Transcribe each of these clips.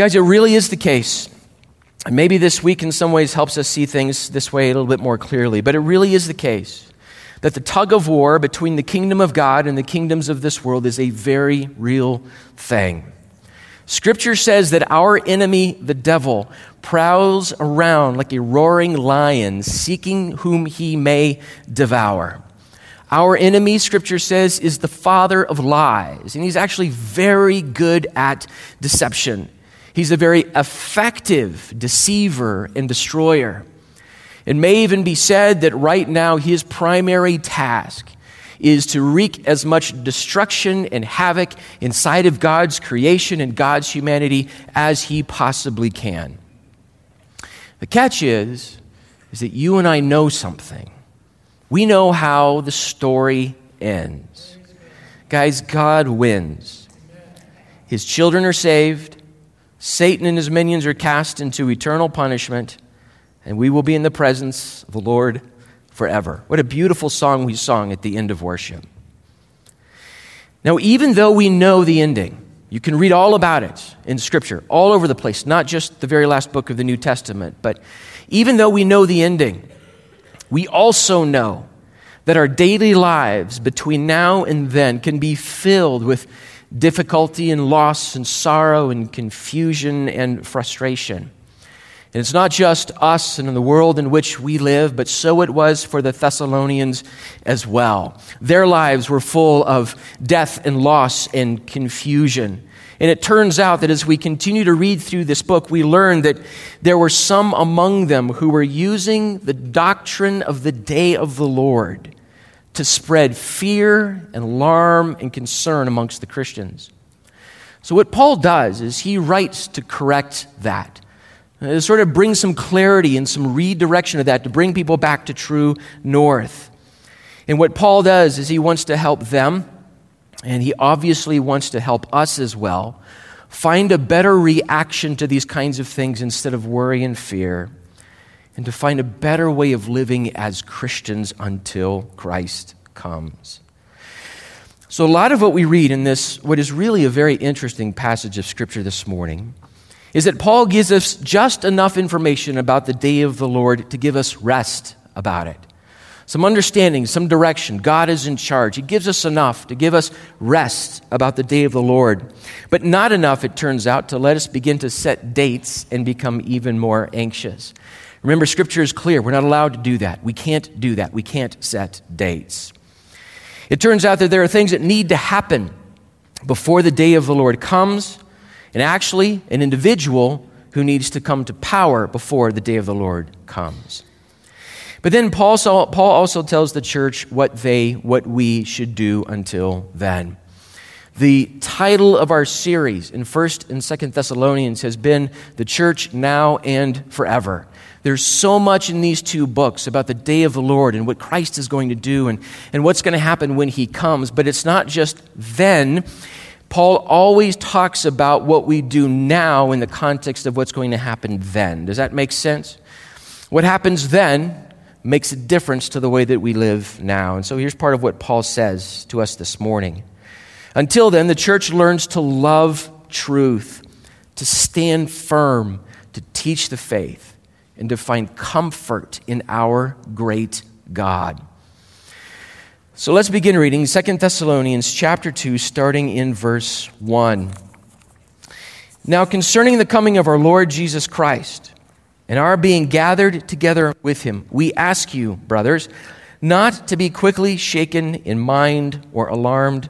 Guys, it really is the case. And maybe this week in some ways helps us see things this way a little bit more clearly, but it really is the case that the tug of war between the kingdom of God and the kingdoms of this world is a very real thing. Scripture says that our enemy, the devil, prowls around like a roaring lion, seeking whom he may devour. Our enemy, Scripture says, is the father of lies, and he's actually very good at deception. He's a very effective deceiver and destroyer. It may even be said that right now his primary task is to wreak as much destruction and havoc inside of God's creation and God's humanity as he possibly can. The catch is, is that you and I know something. We know how the story ends. Guys, God wins. His children are saved. Satan and his minions are cast into eternal punishment, and we will be in the presence of the Lord forever. What a beautiful song we sung at the end of worship. Now, even though we know the ending, you can read all about it in Scripture, all over the place, not just the very last book of the New Testament, but even though we know the ending, we also know that our daily lives between now and then can be filled with difficulty and loss and sorrow and confusion and frustration. And it's not just us and in the world in which we live, but so it was for the Thessalonians as well. Their lives were full of death and loss and confusion. And it turns out that as we continue to read through this book, we learn that there were some among them who were using the doctrine of the day of the Lord to spread fear and alarm and concern amongst the Christians. So, what Paul does is he writes to correct that to sort of bring some clarity and some redirection of that, to bring people back to true north. And what Paul does is he wants to help them, and he obviously wants to help us as well, find a better reaction to these kinds of things instead of worry and fear, and to find a better way of living as Christians until Christ comes. So, a lot of what we read in this, what is really a very interesting passage of Scripture this morning, is that Paul gives us just enough information about the day of the Lord to give us rest about it. Some understanding, some direction. God is in charge. He gives us enough to give us rest about the day of the Lord. But not enough, it turns out, to let us begin to set dates and become even more anxious. Remember, Scripture is clear. We're not allowed to do that. We can't do that. We can't set dates. It turns out that there are things that need to happen before the day of the Lord comes and actually an individual who needs to come to power before the day of the Lord comes. But then Paul, Paul also tells the church what they, what we should do until then. The title of our series in 1st and 2nd Thessalonians has been The Church Now and Forever. There's so much in these two books about the day of the Lord and what Christ is going to do and, and what's going to happen when he comes. But it's not just then, Paul always talks about what we do now in the context of what's going to happen then. Does that make sense? What happens then makes a difference to the way that we live now. And so here's part of what Paul says to us this morning. Until then, the church learns to love truth, to stand firm, to teach the faith, and to find comfort in our great God. So let's begin reading 2 Thessalonians chapter 2 starting in verse 1. Now concerning the coming of our Lord Jesus Christ and our being gathered together with him, we ask you, brothers, not to be quickly shaken in mind or alarmed,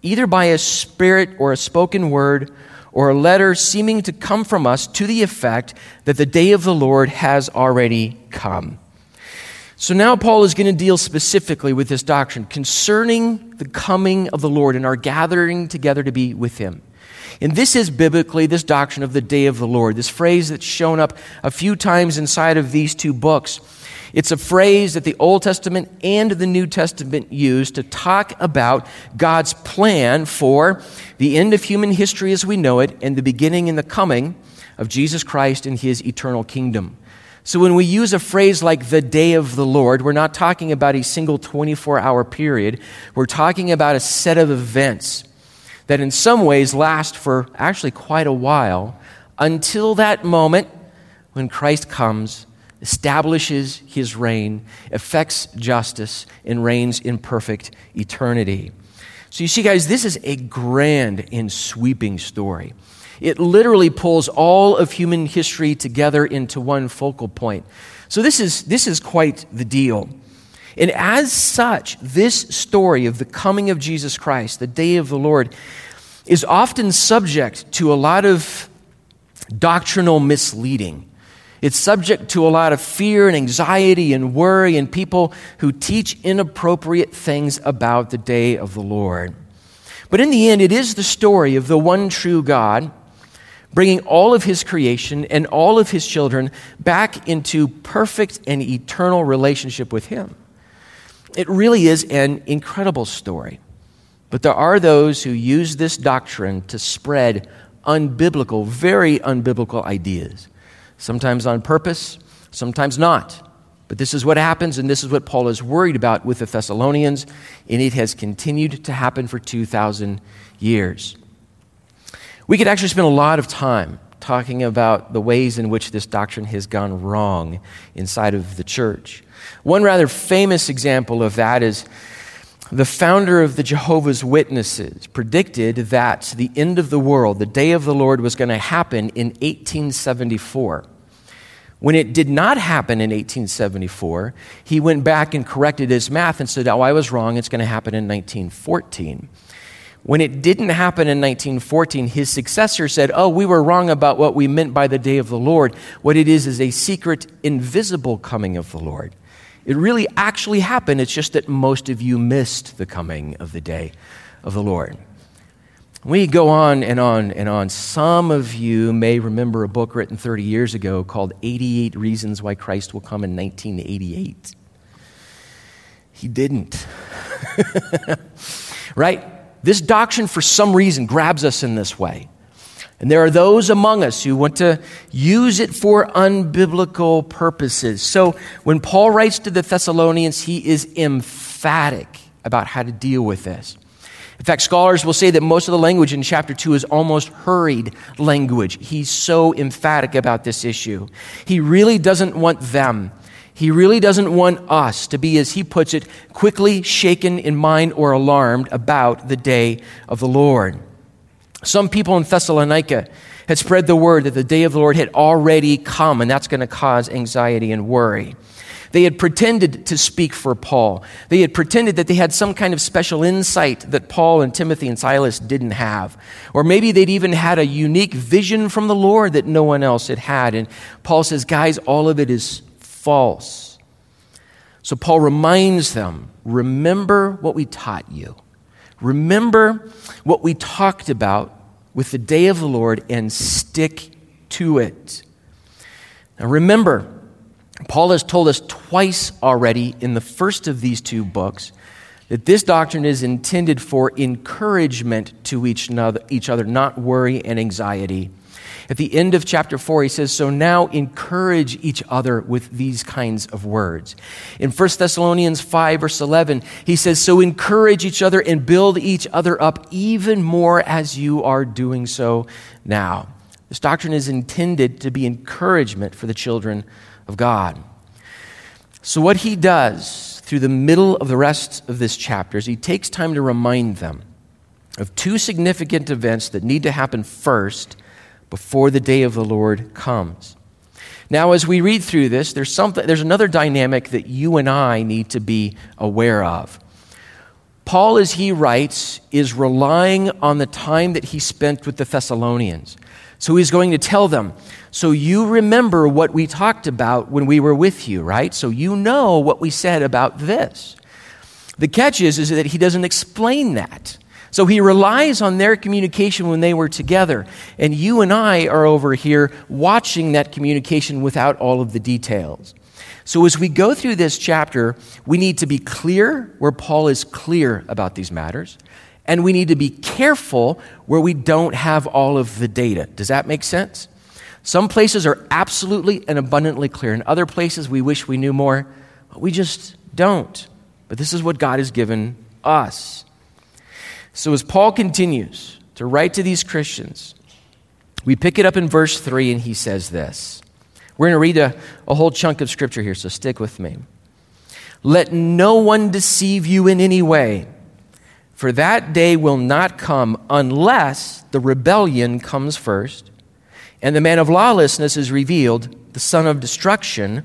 either by a spirit or a spoken word or a letter seeming to come from us to the effect that the day of the Lord has already come. So now Paul is going to deal specifically with this doctrine concerning the coming of the Lord and our gathering together to be with him. And this is biblically this doctrine of the day of the Lord, this phrase that's shown up a few times inside of these two books. It's a phrase that the Old Testament and the New Testament use to talk about God's plan for the end of human history as we know it and the beginning and the coming of Jesus Christ in his eternal kingdom. So when we use a phrase like the day of the Lord, we're not talking about a single 24 hour period. We're talking about a set of events that in some ways last for actually quite a while until that moment when Christ comes, establishes his reign, effects justice, and reigns in perfect eternity. So you see, guys, this is a grand and sweeping story. It literally pulls all of human history together into one focal point. So this is, this is quite the deal. And as such, this story of the coming of Jesus Christ, the day of the Lord, is often subject to a lot of doctrinal misleading. It's subject to a lot of fear and anxiety and worry and people who teach inappropriate things about the day of the Lord. But in the end, it is the story of the one true God bringing all of his creation and all of his children back into perfect and eternal relationship with him. It really is an incredible story. But there are those who use this doctrine to spread unbiblical, very unbiblical ideas, sometimes on purpose, sometimes not. But this is what happens, and this is what Paul is worried about with the Thessalonians, and it has continued to happen for 2,000 years. We could actually spend a lot of time talking about the ways in which this doctrine has gone wrong inside of the church. One rather famous example of that is the founder of the Jehovah's Witnesses predicted that the end of the world, the day of the Lord, was going to happen in 1874. When it did not happen in 1874, he went back and corrected his math and said, Oh, I was wrong. It's going to happen in 1914. When it didn't happen in 1914, his successor said, Oh, we were wrong about what we meant by the day of the Lord. What it is is a secret, invisible coming of the Lord. It really actually happened. It's just that most of you missed the coming of the day of the Lord. We go on and on and on. Some of you may remember a book written 30 years ago called 88 Reasons Why Christ Will Come in 1988. He didn't. right? This doctrine, for some reason, grabs us in this way. And there are those among us who want to use it for unbiblical purposes. So when Paul writes to the Thessalonians, he is emphatic about how to deal with this. In fact, scholars will say that most of the language in chapter 2 is almost hurried language. He's so emphatic about this issue. He really doesn't want them he really doesn't want us to be, as he puts it, quickly shaken in mind or alarmed about the day of the Lord. Some people in Thessalonica had spread the word that the day of the Lord had already come, and that's going to cause anxiety and worry. They had pretended to speak for Paul. They had pretended that they had some kind of special insight that Paul and Timothy and Silas didn't have. Or maybe they'd even had a unique vision from the Lord that no one else had had. And Paul says, guys, all of it is false. So Paul reminds them remember what we taught you. Remember what we talked about with the day of the Lord and stick to it. Now remember, Paul has told us twice already in the first of these two books that this doctrine is intended for encouragement to each other, not worry and anxiety. At the end of chapter 4, he says, So now encourage each other with these kinds of words. In 1 Thessalonians 5, verse 11, he says, So encourage each other and build each other up even more as you are doing so now. This doctrine is intended to be encouragement for the children of God. So, what he does through the middle of the rest of this chapter is he takes time to remind them of two significant events that need to happen first before the day of the Lord comes. Now, as we read through this, there's, something, there's another dynamic that you and I need to be aware of. Paul, as he writes, is relying on the time that he spent with the Thessalonians. So he's going to tell them, So you remember what we talked about when we were with you, right? So you know what we said about this. The catch is, is that he doesn't explain that. So he relies on their communication when they were together. And you and I are over here watching that communication without all of the details. So as we go through this chapter, we need to be clear where Paul is clear about these matters. And we need to be careful where we don't have all of the data. Does that make sense? Some places are absolutely and abundantly clear. In other places, we wish we knew more, but we just don't. But this is what God has given us. So, as Paul continues to write to these Christians, We pick it up in verse 3, and he says this. We're going to read a, a whole chunk of scripture here, so stick with me. Let no one deceive you in any way, for that day will not come unless the rebellion comes first, and the man of lawlessness is revealed, the son of destruction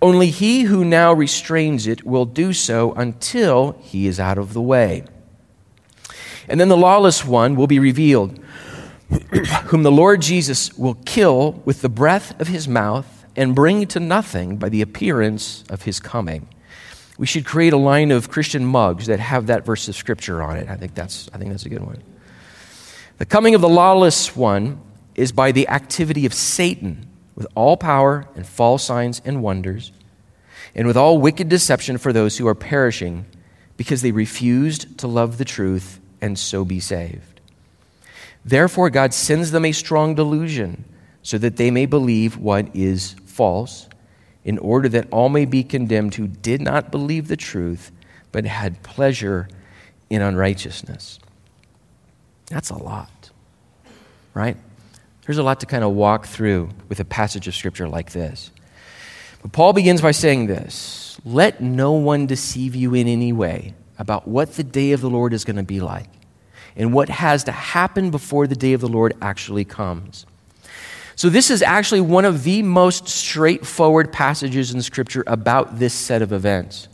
Only he who now restrains it will do so until he is out of the way. And then the lawless one will be revealed, whom the Lord Jesus will kill with the breath of his mouth and bring to nothing by the appearance of his coming. We should create a line of Christian mugs that have that verse of scripture on it. I think that's, I think that's a good one. The coming of the lawless one is by the activity of Satan with all power and false signs and wonders, and with all wicked deception for those who are perishing, because they refused to love the truth and so be saved. Therefore, God sends them a strong delusion, so that they may believe what is false, in order that all may be condemned who did not believe the truth, but had pleasure in unrighteousness. That's a lot, right? There's a lot to kind of walk through with a passage of Scripture like this. But Paul begins by saying this Let no one deceive you in any way about what the day of the Lord is going to be like and what has to happen before the day of the Lord actually comes. So, this is actually one of the most straightforward passages in Scripture about this set of events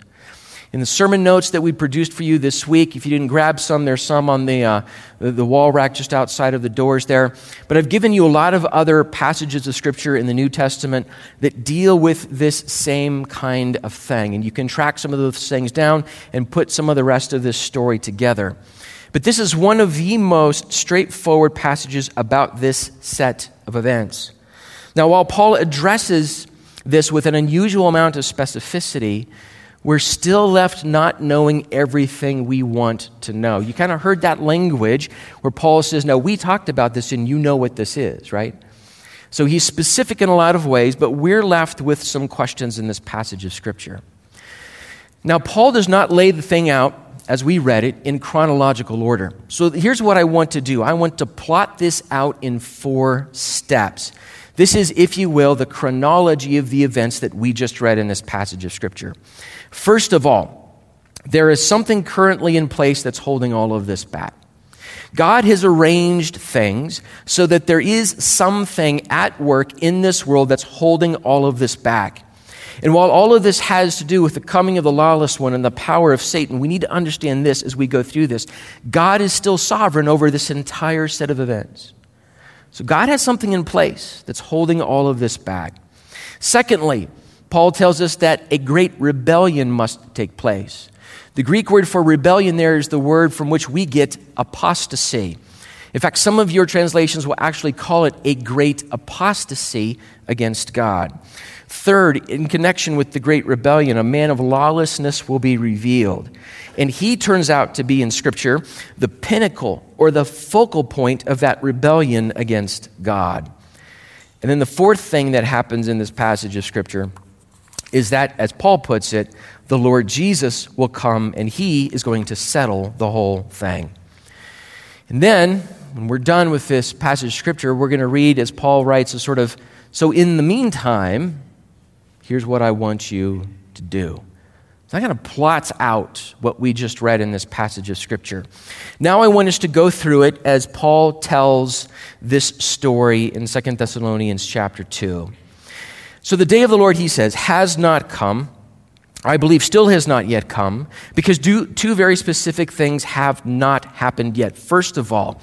in the sermon notes that we produced for you this week. If you didn't grab some, there's some on the, uh, the, the, wall rack just outside of the doors there. But I've given you a lot of other passages of Scripture in the New Testament that deal with this same kind of thing. And you can track some of those things down and put some of the rest of this story together. But this is one of the most straightforward passages about this set of events. Now, while Paul addresses this with an unusual amount of specificity, we're still left not knowing everything we want to know. You kind of heard that language where Paul says, No, we talked about this and you know what this is, right? So he's specific in a lot of ways, but we're left with some questions in this passage of Scripture. Now, Paul does not lay the thing out as we read it in chronological order. So here's what I want to do I want to plot this out in four steps. This is, if you will, the chronology of the events that we just read in this passage of Scripture. First of all, there is something currently in place that's holding all of this back. God has arranged things so that there is something at work in this world that's holding all of this back. And while all of this has to do with the coming of the lawless one and the power of Satan, we need to understand this as we go through this. God is still sovereign over this entire set of events. So God has something in place that's holding all of this back. Secondly, Paul tells us that a great rebellion must take place. The Greek word for rebellion there is the word from which we get apostasy. In fact, some of your translations will actually call it a great apostasy against God. Third, in connection with the great rebellion, a man of lawlessness will be revealed. And he turns out to be, in Scripture, the pinnacle or the focal point of that rebellion against God. And then the fourth thing that happens in this passage of Scripture is that, as Paul puts it, the Lord Jesus will come and he is going to settle the whole thing. And then, when we're done with this passage of Scripture, we're going to read, as Paul writes, a sort of, so in the meantime, here's what I want you to do. So that kind of plots out what we just read in this passage of Scripture. Now I want us to go through it as Paul tells this story in 2 Thessalonians chapter 2. So the day of the Lord, he says, has not come. I believe still has not yet come because two very specific things have not happened yet. First of all,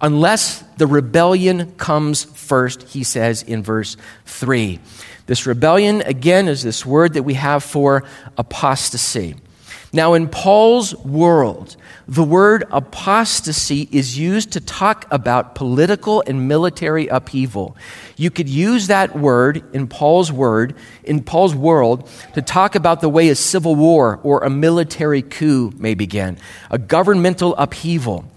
unless the rebellion comes first, he says in verse 3. This rebellion, again, is this word that we have for apostasy. Now, in Paul's world, the word apostasy is used to talk about political and military upheaval. You could use that word in Paul's word, in Paul's world, to talk about the way a civil war or a military coup may begin, a governmental upheaval.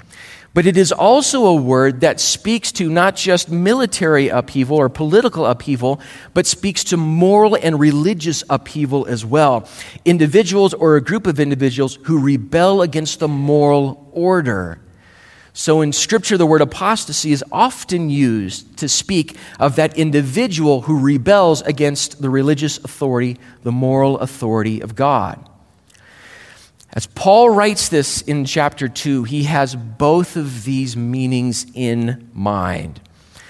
But it is also a word that speaks to not just military upheaval or political upheaval, but speaks to moral and religious upheaval as well. Individuals or a group of individuals who rebel against the moral order. So in Scripture, the word apostasy is often used to speak of that individual who rebels against the religious authority, the moral authority of God. As Paul writes this in chapter 2, he has both of these meanings in mind.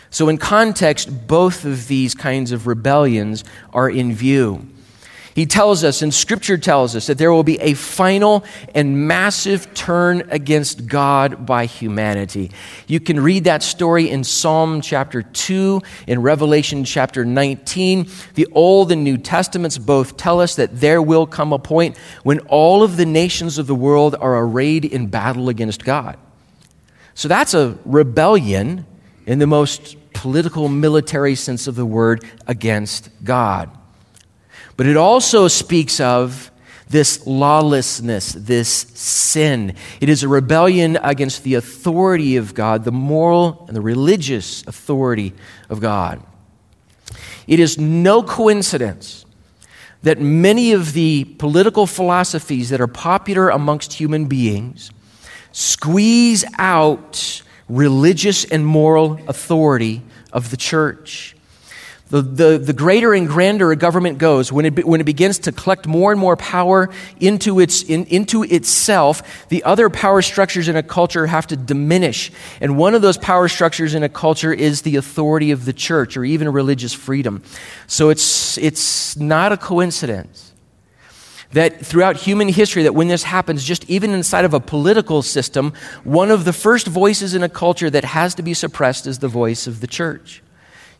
So, in context, both of these kinds of rebellions are in view. He tells us, and Scripture tells us, that there will be a final and massive turn against God by humanity. You can read that story in Psalm chapter 2, in Revelation chapter 19. The Old and New Testaments both tell us that there will come a point when all of the nations of the world are arrayed in battle against God. So that's a rebellion in the most political, military sense of the word against God. But it also speaks of this lawlessness, this sin. It is a rebellion against the authority of God, the moral and the religious authority of God. It is no coincidence that many of the political philosophies that are popular amongst human beings squeeze out religious and moral authority of the church. The, the, the, greater and grander a government goes, when it, when it begins to collect more and more power into, its, in, into itself, the other power structures in a culture have to diminish. And one of those power structures in a culture is the authority of the church or even religious freedom. So it's, it's not a coincidence that throughout human history that when this happens just even inside of a political system one of the first voices in a culture that has to be suppressed is the voice of the church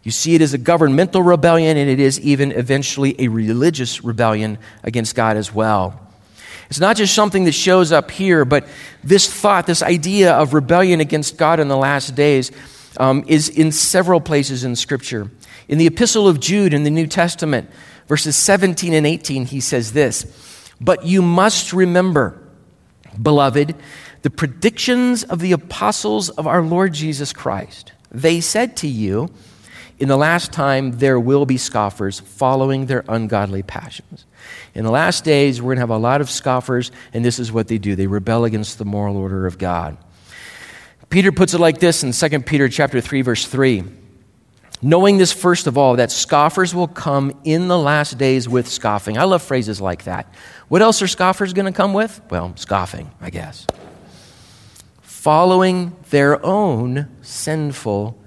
you see it as a governmental rebellion, and it is even eventually a religious rebellion against God as well. It's not just something that shows up here, but this thought, this idea of rebellion against God in the last days, um, is in several places in Scripture. In the Epistle of Jude in the New Testament, verses 17 and 18, he says this But you must remember, beloved, the predictions of the apostles of our Lord Jesus Christ. They said to you, in the last time, there will be scoffers following their ungodly passions. In the last days, we're going to have a lot of scoffers, and this is what they do they rebel against the moral order of God. Peter puts it like this in 2 Peter chapter 3 verse 3. Knowing this first of all that scoffers will come in the last days with scoffing. I love phrases like that. What else are scoffers going to come with? Well, scoffing, I guess. Following their own sinful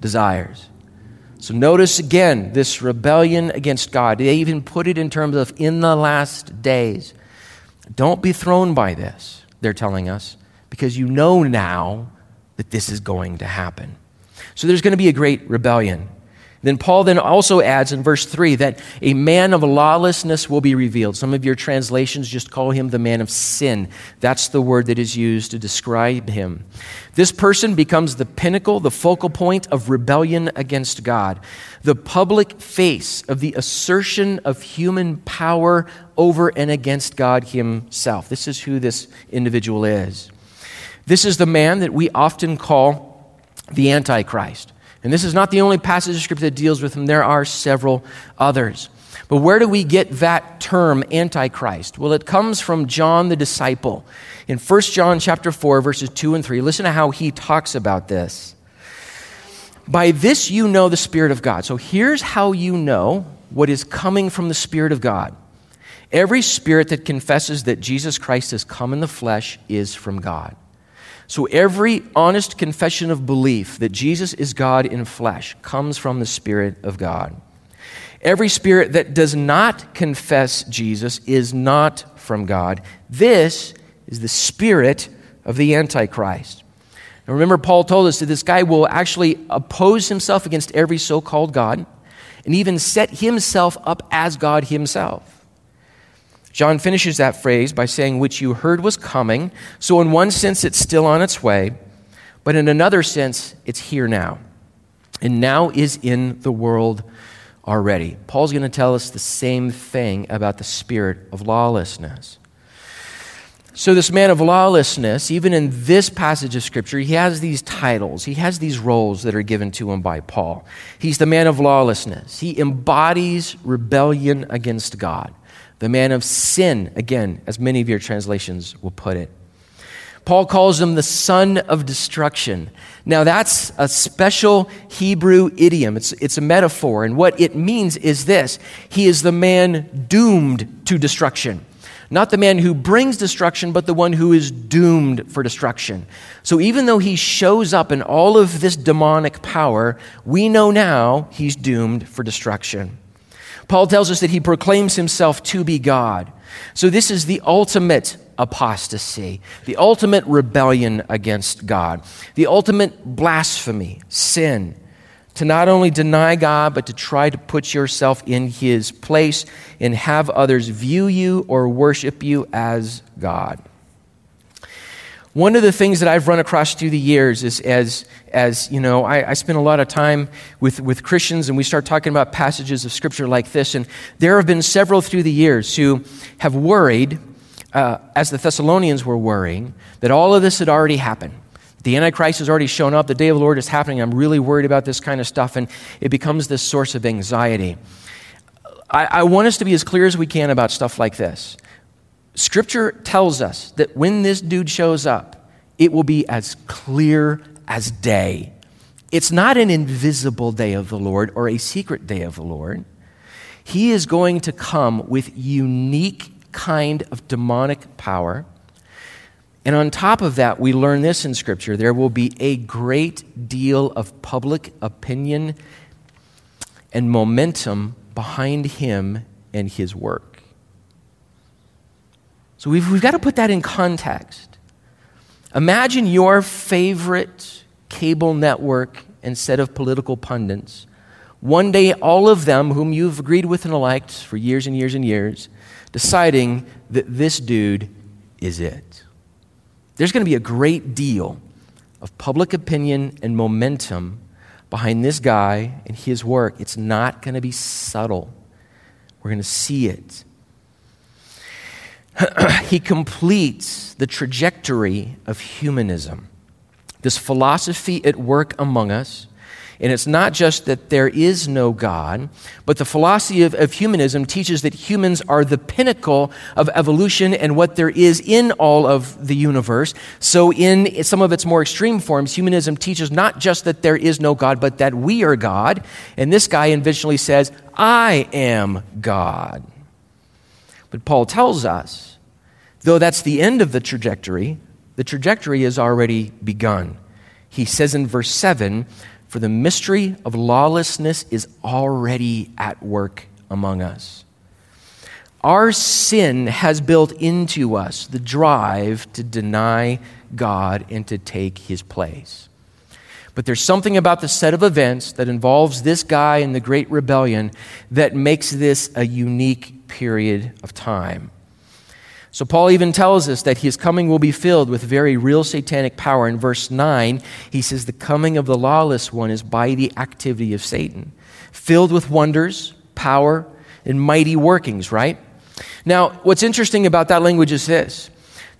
desires. So notice again this rebellion against God. They even put it in terms of in the last days. Don't be thrown by this, they're telling us, because you know now that this is going to happen. So there's going to be a great rebellion. Then Paul then also adds in verse 3 that a man of lawlessness will be revealed. Some of your translations just call him the man of sin. That's the word that is used to describe him. This person becomes the pinnacle, the focal point of rebellion against God, the public face of the assertion of human power over and against God himself. This is who this individual is. This is the man that we often call the Antichrist. And this is not the only passage of Scripture that deals with him, there are several others. But where do we get that term, Antichrist? Well, it comes from John the disciple. In 1 John chapter 4, verses 2 and 3, listen to how he talks about this. By this you know the Spirit of God. So here's how you know what is coming from the Spirit of God. Every spirit that confesses that Jesus Christ has come in the flesh is from God. So every honest confession of belief that Jesus is God in flesh comes from the Spirit of God. Every spirit that does not confess Jesus is not from God. This is the spirit of the Antichrist. Now remember, Paul told us that this guy will actually oppose himself against every so called God and even set himself up as God himself. John finishes that phrase by saying, which you heard was coming. So, in one sense, it's still on its way, but in another sense, it's here now. And now is in the world already. Paul's going to tell us the same thing about the spirit of lawlessness. So, this man of lawlessness, even in this passage of Scripture, he has these titles, he has these roles that are given to him by Paul. He's the man of lawlessness, he embodies rebellion against God. The man of sin, again, as many of your translations will put it. Paul calls him the son of destruction. Now, that's a special Hebrew idiom. It's, it's a metaphor. And what it means is this He is the man doomed to destruction. Not the man who brings destruction, but the one who is doomed for destruction. So even though he shows up in all of this demonic power, we know now he's doomed for destruction. Paul tells us that he proclaims himself to be God. So this is the ultimate apostasy, the ultimate rebellion against God, the ultimate blasphemy, sin to not only deny God, but to try to put yourself in His place and have others view you or worship you as God. One of the things that I've run across through the years is as, as you know, I, I spend a lot of time with, with Christians and we start talking about passages of Scripture like this. And there have been several through the years who have worried, uh, as the Thessalonians were worrying, that all of this had already happened the Antichrist has already shown up. The day of the Lord is happening. I'm really worried about this kind of stuff. And it becomes this source of anxiety. I, I want us to be as clear as we can about stuff like this. Scripture tells us that when this dude shows up, it will be as clear as day. It's not an invisible day of the Lord or a secret day of the Lord. He is going to come with unique kind of demonic power and on top of that, we learn this in Scripture there will be a great deal of public opinion and momentum behind him and his work. So we've, we've got to put that in context. Imagine your favorite cable network set of political pundits. One day, all of them, whom you've agreed with and liked for years and years and years, deciding that this dude is it. There's going to be a great deal of public opinion and momentum behind this guy and his work. It's not going to be subtle. We're going to see it. he completes the trajectory of humanism. This philosophy at work among us and it's not just that there is no God, but the philosophy of, of, humanism teaches that humans are the pinnacle of evolution and what there is in all of the universe. So, in some of its more extreme forms, humanism teaches not just that there is no God, but that we are God. And this guy eventually says, I am God. But Paul tells us, though that's the end of the trajectory, the trajectory has already begun. He says in verse 7 for the mystery of lawlessness is already at work among us. Our sin has built into us the drive to deny God and to take his place. But there's something about the set of events that involves this guy and the Great Rebellion that makes this a unique period of time. So, Paul even tells us that his coming will be filled with very real satanic power. In verse 9, he says, The coming of the lawless one is by the activity of Satan, filled with wonders, power, and mighty workings, right? Now, what's interesting about that language is this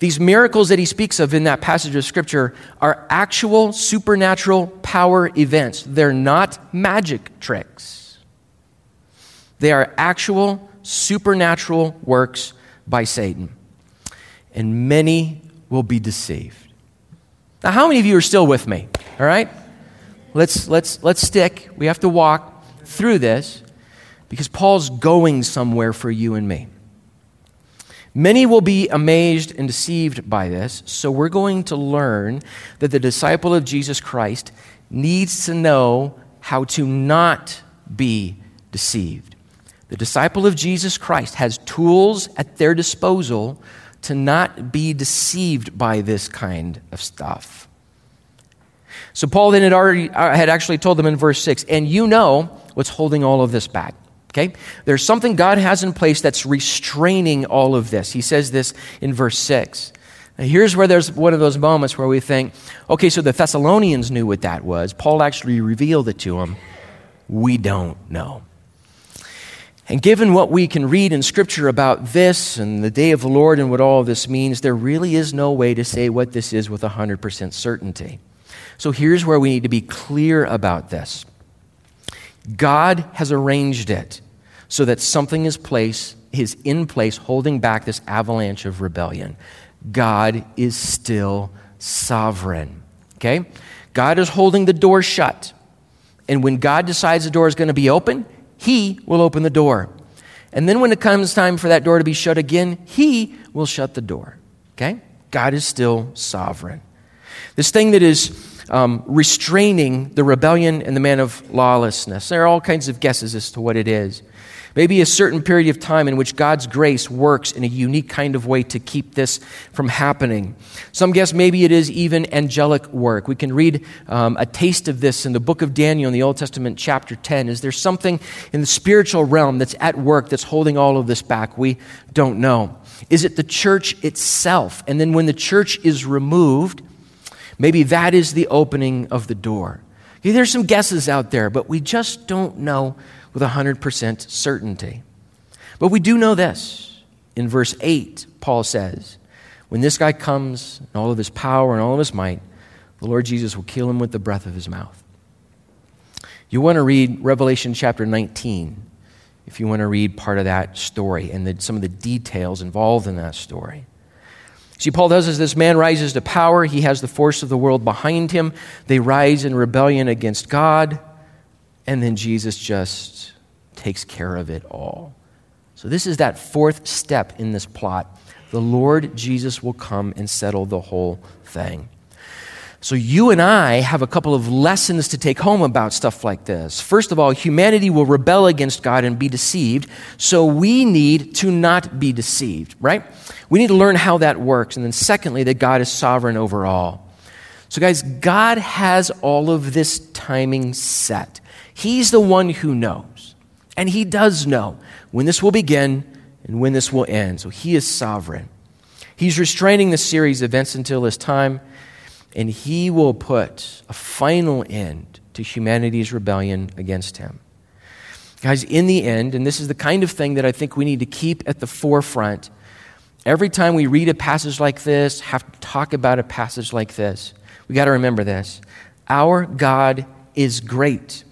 these miracles that he speaks of in that passage of Scripture are actual supernatural power events, they're not magic tricks. They are actual supernatural works by Satan and many will be deceived. Now, how many of you are still with me? All right? Let's, let's, let's stick. We have to walk through this because Paul's going somewhere for you and me. Many will be amazed and deceived by this, so we're going to learn that the disciple of Jesus Christ needs to know how to not be deceived. The disciple of Jesus Christ has tools at their disposal to not be deceived by this kind of stuff. So Paul then had already uh, had actually told them in verse 6, and you know what's holding all of this back. Okay? There's something God has in place that's restraining all of this. He says this in verse 6. Now, here's where there's one of those moments where we think, okay, so the Thessalonians knew what that was. Paul actually revealed it to them. We don't know. And given what we can read in Scripture about this and the day of the Lord and what all this means, there really is no way to say what this is with 100% certainty. So here's where we need to be clear about this God has arranged it so that something is, place, is in place holding back this avalanche of rebellion. God is still sovereign. Okay? God is holding the door shut. And when God decides the door is going to be open, he will open the door. And then when it comes time for that door to be shut again, He will shut the door. Okay? God is still sovereign. This thing that is um, restraining the rebellion and the man of lawlessness, there are all kinds of guesses as to what it is. Maybe a certain period of time in which God's grace works in a unique kind of way to keep this from happening. Some guess maybe it is even angelic work. We can read um, a taste of this in the book of Daniel in the Old Testament, chapter 10. Is there something in the spiritual realm that's at work that's holding all of this back? We don't know. Is it the church itself? And then when the church is removed, maybe that is the opening of the door. There's some guesses out there, but we just don't know with 100% certainty. But we do know this. In verse 8, Paul says, When this guy comes in all of his power and all of his might, the Lord Jesus will kill him with the breath of his mouth. You want to read Revelation chapter 19 if you want to read part of that story and the, some of the details involved in that story. See, Paul does as this man rises to power, he has the force of the world behind him. They rise in rebellion against God. And then Jesus just takes care of it all. So, this is that fourth step in this plot. The Lord Jesus will come and settle the whole thing. So, you and I have a couple of lessons to take home about stuff like this. First of all, humanity will rebel against God and be deceived, so we need to not be deceived, right? We need to learn how that works. And then, secondly, that God is sovereign over all. So, guys, God has all of this timing set. He's the one who knows. And He does know when this will begin and when this will end. So He is sovereign. He's restraining the series of events until this time, and He will put a final end to humanity's rebellion against Him. Guys, in the end, and this is the kind of thing that I think we need to keep at the forefront every time we read a passage like this, have to talk about a passage like this, we got to remember this. Our God is great.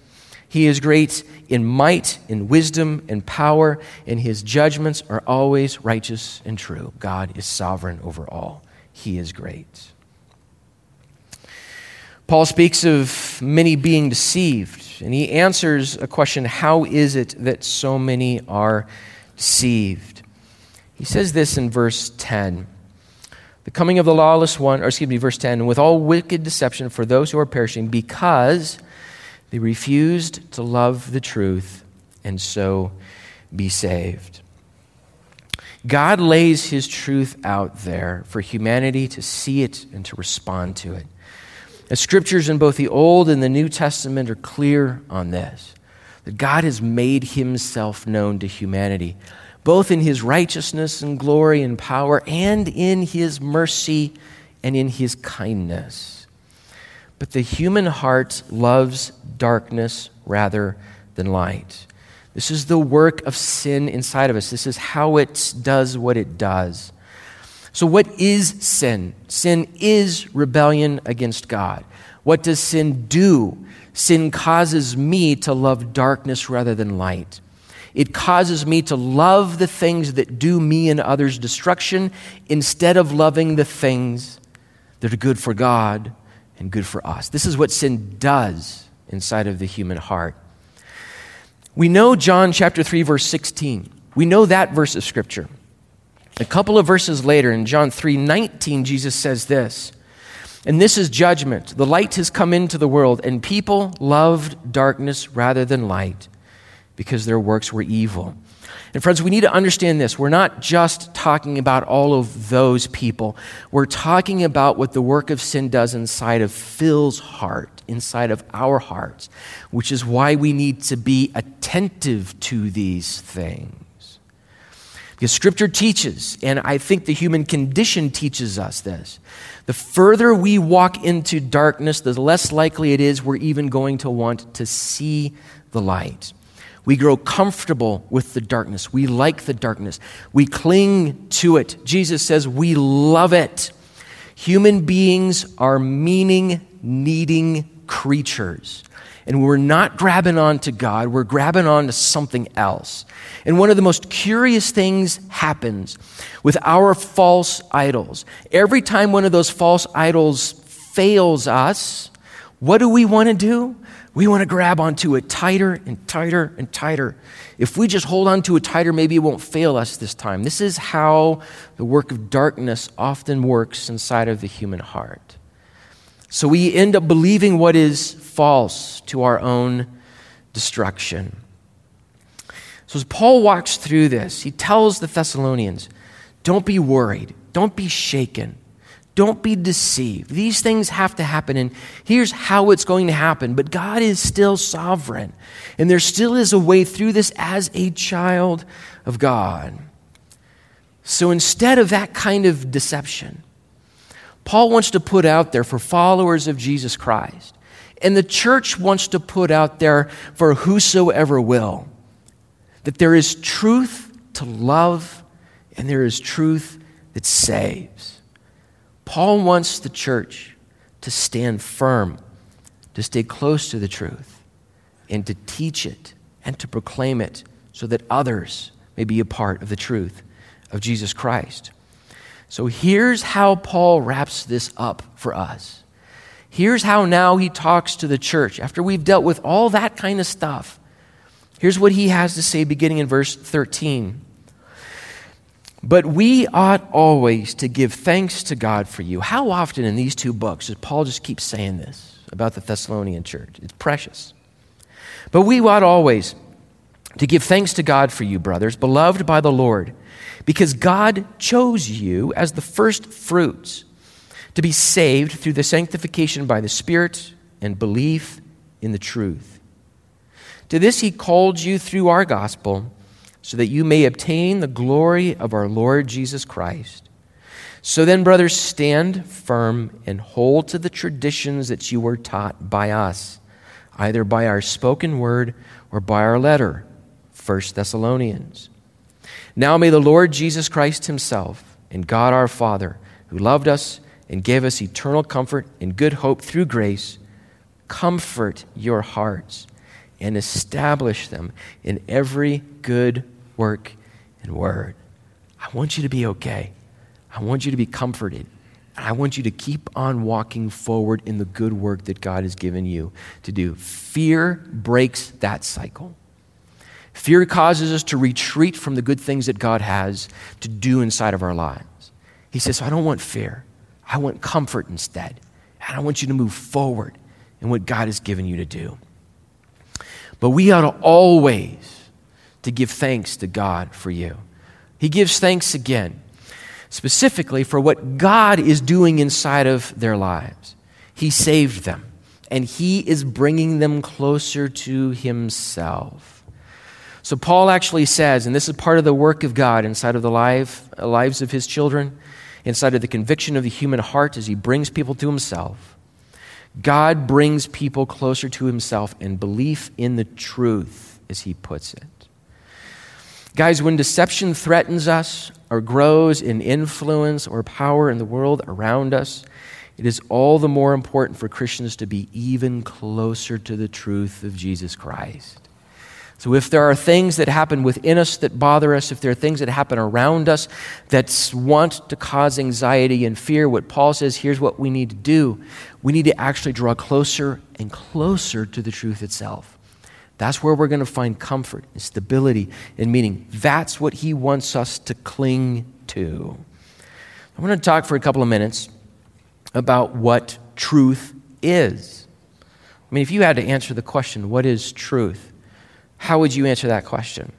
He is great in might, in wisdom, and power, and his judgments are always righteous and true. God is sovereign over all. He is great. Paul speaks of many being deceived, and he answers a question how is it that so many are deceived? He says this in verse 10 The coming of the lawless one, or excuse me, verse 10, with all wicked deception for those who are perishing, because they refused to love the truth and so be saved. God lays his truth out there for humanity to see it and to respond to it. The scriptures in both the Old and the New Testament are clear on this that God has made himself known to humanity, both in his righteousness and glory and power, and in his mercy and in his kindness. But the human heart loves darkness rather than light. This is the work of sin inside of us. This is how it does what it does. So, what is sin? Sin is rebellion against God. What does sin do? Sin causes me to love darkness rather than light. It causes me to love the things that do me and others destruction instead of loving the things that are good for God and good for us. This is what sin does inside of the human heart. We know John chapter 3 verse 16. We know that verse of scripture. A couple of verses later in John 3:19 Jesus says this. And this is judgment. The light has come into the world and people loved darkness rather than light because their works were evil. And friends, we need to understand this. We're not just talking about all of those people. We're talking about what the work of sin does inside of Phil's heart, inside of our hearts, which is why we need to be attentive to these things. Because Scripture teaches, and I think the human condition teaches us this. The further we walk into darkness, the less likely it is we're even going to want to see the light. We grow comfortable with the darkness. We like the darkness. We cling to it. Jesus says we love it. Human beings are meaning needing creatures. And we're not grabbing on to God, we're grabbing on to something else. And one of the most curious things happens with our false idols. Every time one of those false idols fails us, what do we want to do? We want to grab onto it tighter and tighter and tighter. If we just hold on to it tighter, maybe it won't fail us this time. This is how the work of darkness often works inside of the human heart. So we end up believing what is false to our own destruction. So as Paul walks through this, he tells the Thessalonians, don't be worried, don't be shaken. Don't be deceived. These things have to happen, and here's how it's going to happen. But God is still sovereign, and there still is a way through this as a child of God. So instead of that kind of deception, Paul wants to put out there for followers of Jesus Christ, and the church wants to put out there for whosoever will, that there is truth to love, and there is truth that saves. Paul wants the church to stand firm, to stay close to the truth, and to teach it and to proclaim it so that others may be a part of the truth of Jesus Christ. So here's how Paul wraps this up for us. Here's how now he talks to the church after we've dealt with all that kind of stuff. Here's what he has to say beginning in verse 13. But we ought always to give thanks to God for you. How often in these two books does Paul just keep saying this about the Thessalonian church? It's precious. But we ought always to give thanks to God for you, brothers, beloved by the Lord, because God chose you as the first fruits to be saved through the sanctification by the Spirit and belief in the truth. To this he called you through our gospel so that you may obtain the glory of our Lord Jesus Christ. So then, brothers, stand firm and hold to the traditions that you were taught by us, either by our spoken word or by our letter. 1 Thessalonians. Now may the Lord Jesus Christ Himself and God our Father, who loved us and gave us eternal comfort and good hope through grace, comfort your hearts and establish them in every good work and word. I want you to be okay. I want you to be comforted. And I want you to keep on walking forward in the good work that God has given you to do. Fear breaks that cycle. Fear causes us to retreat from the good things that God has to do inside of our lives. He says, I don't want fear. I want comfort instead. And I want you to move forward in what God has given you to do. But we ought to always to give thanks to God for you. He gives thanks again, specifically for what God is doing inside of their lives. He saved them, and He is bringing them closer to Himself. So, Paul actually says, and this is part of the work of God inside of the life, lives of His children, inside of the conviction of the human heart as He brings people to Himself. God brings people closer to himself and belief in the truth, as he puts it. Guys, when deception threatens us or grows in influence or power in the world around us, it is all the more important for Christians to be even closer to the truth of Jesus Christ. So, if there are things that happen within us that bother us, if there are things that happen around us that want to cause anxiety and fear, what Paul says, here's what we need to do. We need to actually draw closer and closer to the truth itself. That's where we're going to find comfort and stability and meaning. That's what he wants us to cling to. I want to talk for a couple of minutes about what truth is. I mean, if you had to answer the question, what is truth? How would you answer that question?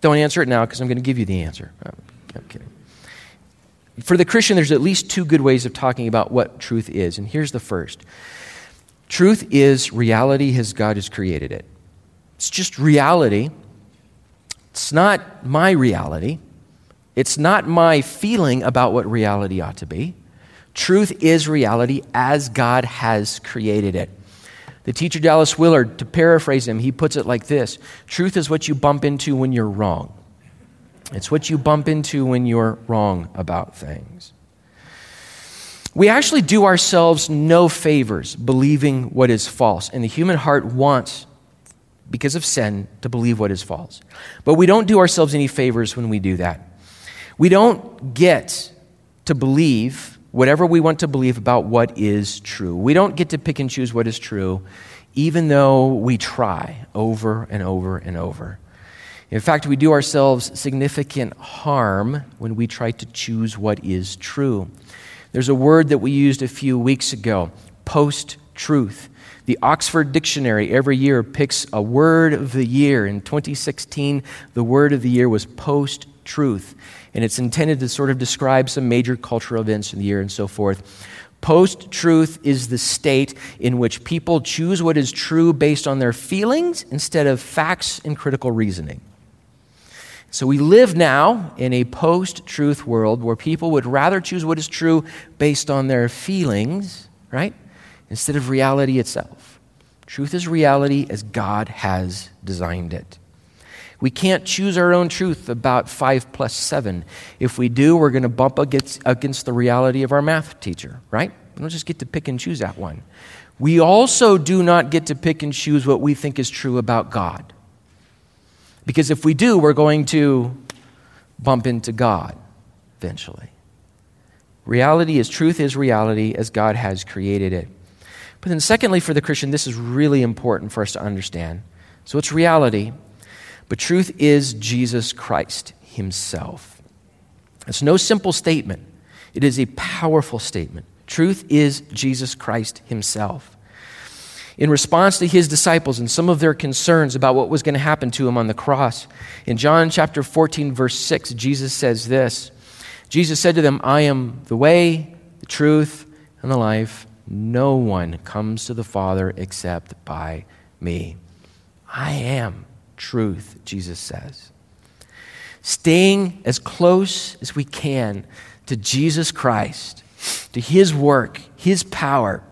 Don't answer it now because I'm going to give you the answer. Oh, I'm kidding. For the Christian, there's at least two good ways of talking about what truth is. And here's the first Truth is reality as God has created it. It's just reality. It's not my reality. It's not my feeling about what reality ought to be. Truth is reality as God has created it. The teacher Dallas Willard, to paraphrase him, he puts it like this Truth is what you bump into when you're wrong. It's what you bump into when you're wrong about things. We actually do ourselves no favors believing what is false, and the human heart wants, because of sin, to believe what is false. But we don't do ourselves any favors when we do that. We don't get to believe whatever we want to believe about what is true. We don't get to pick and choose what is true, even though we try over and over and over. In fact, we do ourselves significant harm when we try to choose what is true. There's a word that we used a few weeks ago post truth. The Oxford Dictionary every year picks a word of the year. In 2016, the word of the year was post truth and it's intended to sort of describe some major cultural events in the year and so forth. Post truth is the state in which people choose what is true based on their feelings instead of facts and critical reasoning. So we live now in a post truth world where people would rather choose what is true based on their feelings, right? Instead of reality itself. Truth is reality as God has designed it. We can't choose our own truth about 5 plus 7. If we do, we're going to bump against, against the reality of our math teacher, right? We don't just get to pick and choose that one. We also do not get to pick and choose what we think is true about God. Because if we do, we're going to bump into God eventually. Reality is truth is reality as God has created it. But then, secondly, for the Christian, this is really important for us to understand. So it's reality, but truth is Jesus Christ Himself. It's no simple statement, it is a powerful statement. Truth is Jesus Christ Himself. In response to His disciples and some of their concerns about what was going to happen to Him on the cross, in John chapter 14, verse 6, Jesus says this Jesus said to them, I am the way, the truth, and the life. No one comes to the Father except by me. I am truth, Jesus says. Staying as close as we can to Jesus Christ, to His work, His power,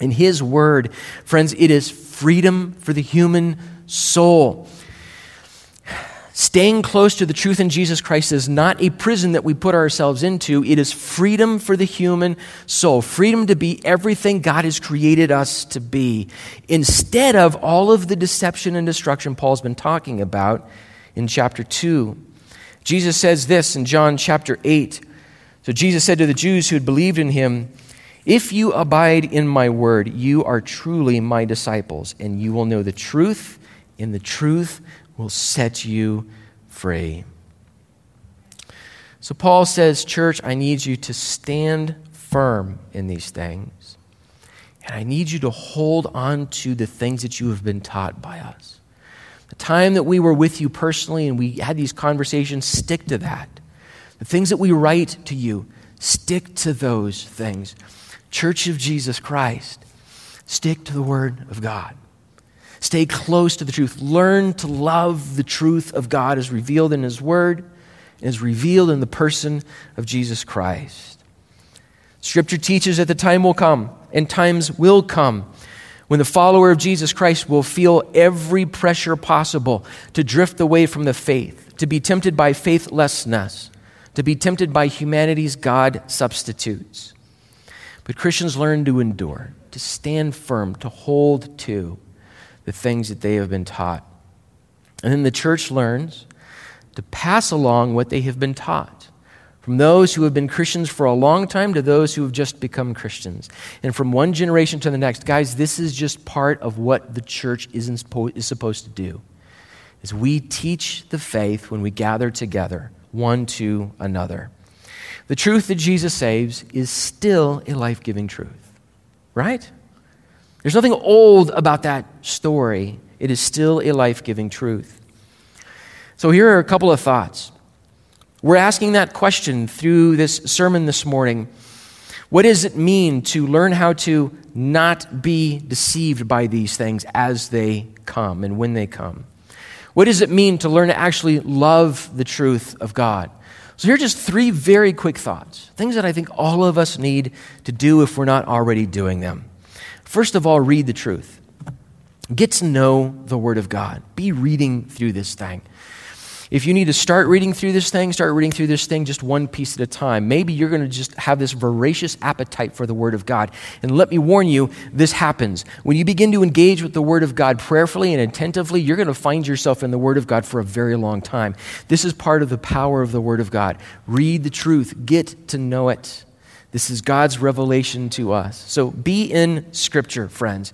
and His word. Friends, it is freedom for the human soul. Staying close to the truth in Jesus Christ is not a prison that we put ourselves into. It is freedom for the human soul, freedom to be everything God has created us to be, instead of all of the deception and destruction Paul's been talking about in chapter 2. Jesus says this in John chapter 8. So Jesus said to the Jews who had believed in him, If you abide in my word, you are truly my disciples, and you will know the truth, and the truth will set you free. So Paul says, Church, I need you to stand firm in these things. And I need you to hold on to the things that you have been taught by us. The time that we were with you personally and we had these conversations, stick to that. The things that we write to you, stick to those things. Church of Jesus Christ, stick to the Word of God. Stay close to the truth. Learn to love the truth of God as revealed in His Word and as revealed in the person of Jesus Christ. Scripture teaches that the time will come, and times will come, when the follower of Jesus Christ will feel every pressure possible to drift away from the faith, to be tempted by faithlessness, to be tempted by humanity's God substitutes. But Christians learn to endure, to stand firm, to hold to the things that they have been taught. And then the church learns to pass along what they have been taught. From those who have been Christians for a long time to those who have just become Christians. And from one generation to the next. Guys, this is just part of what the church is supposed to do. Is we teach the faith when we gather together one to another. The truth that Jesus saves is still a life-giving truth. Right? There's nothing old about that story. It is still a life giving truth. So, here are a couple of thoughts. We're asking that question through this sermon this morning. What does it mean to learn how to not be deceived by these things as they come and when they come? What does it mean to learn to actually love the truth of God? So, here are just three very quick thoughts, things that I think all of us need to do if we're not already doing them. First of all, read the truth. Get to know the Word of God. Be reading through this thing. If you need to start reading through this thing, start reading through this thing just one piece at a time. Maybe you're going to just have this voracious appetite for the Word of God. And let me warn you, this happens. When you begin to engage with the Word of God prayerfully and attentively, you're going to find yourself in the Word of God for a very long time. This is part of the power of the Word of God. Read the truth, get to know it. This is God's revelation to us. So be in Scripture, friends.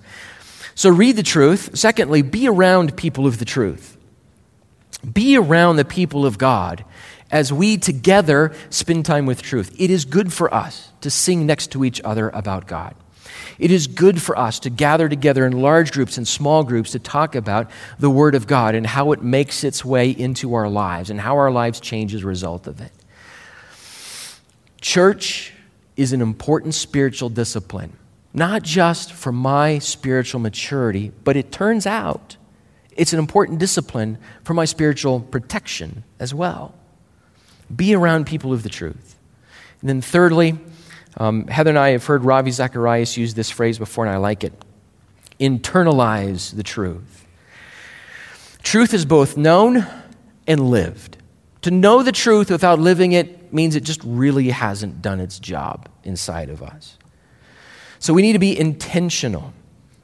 So read the truth. Secondly, be around people of the truth be around the people of God as we together spend time with truth. It is good for us to sing next to each other about God. It is good for us to gather together in large groups and small groups to talk about the Word of God and how it makes its way into our lives and how our lives change as a result of it. Church is an important spiritual discipline, not just for my spiritual maturity, but it turns out it's an important discipline for my spiritual protection as well. Be around people of the truth. And then, thirdly, um, Heather and I have heard Ravi Zacharias use this phrase before, and I like it internalize the truth. Truth is both known and lived. To know the truth without living it means it just really hasn't done its job inside of us. So we need to be intentional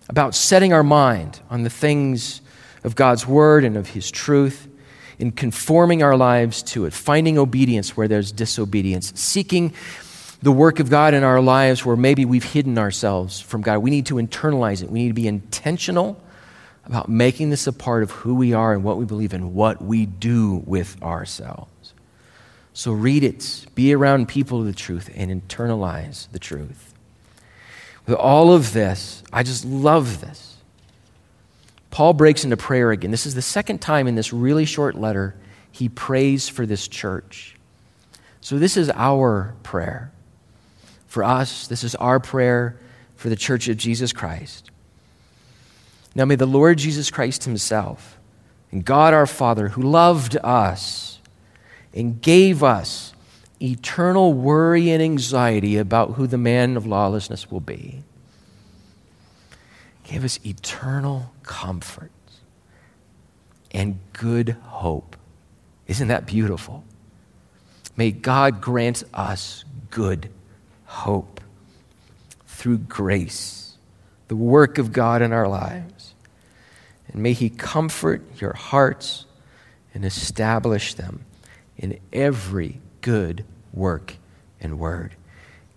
about setting our mind on the things of God's word and of his truth, in conforming our lives to it, finding obedience where there's disobedience, seeking the work of God in our lives where maybe we've hidden ourselves from God. We need to internalize it. We need to be intentional about making this a part of who we are and what we believe and what we do with ourselves. So read it, be around people of the truth, and internalize the truth. With all of this, I just love this. Paul breaks into prayer again. This is the second time in this really short letter he prays for this church. So, this is our prayer. For us, this is our prayer for the church of Jesus Christ. Now, may the Lord Jesus Christ Himself and God our Father, who loved us and gave us eternal worry and anxiety about who the man of lawlessness will be, give us eternal comfort and good hope. Isn't that beautiful? May God grant us good hope through grace, the work of God in our lives. And may He comfort your hearts and establish them in every good work and word.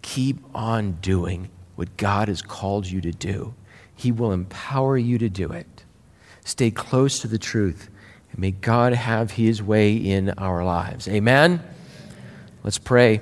Keep on doing what God has called you to do. He will empower you to do it. Stay close to the truth, and may God have His way in our lives. Amen? Let's pray.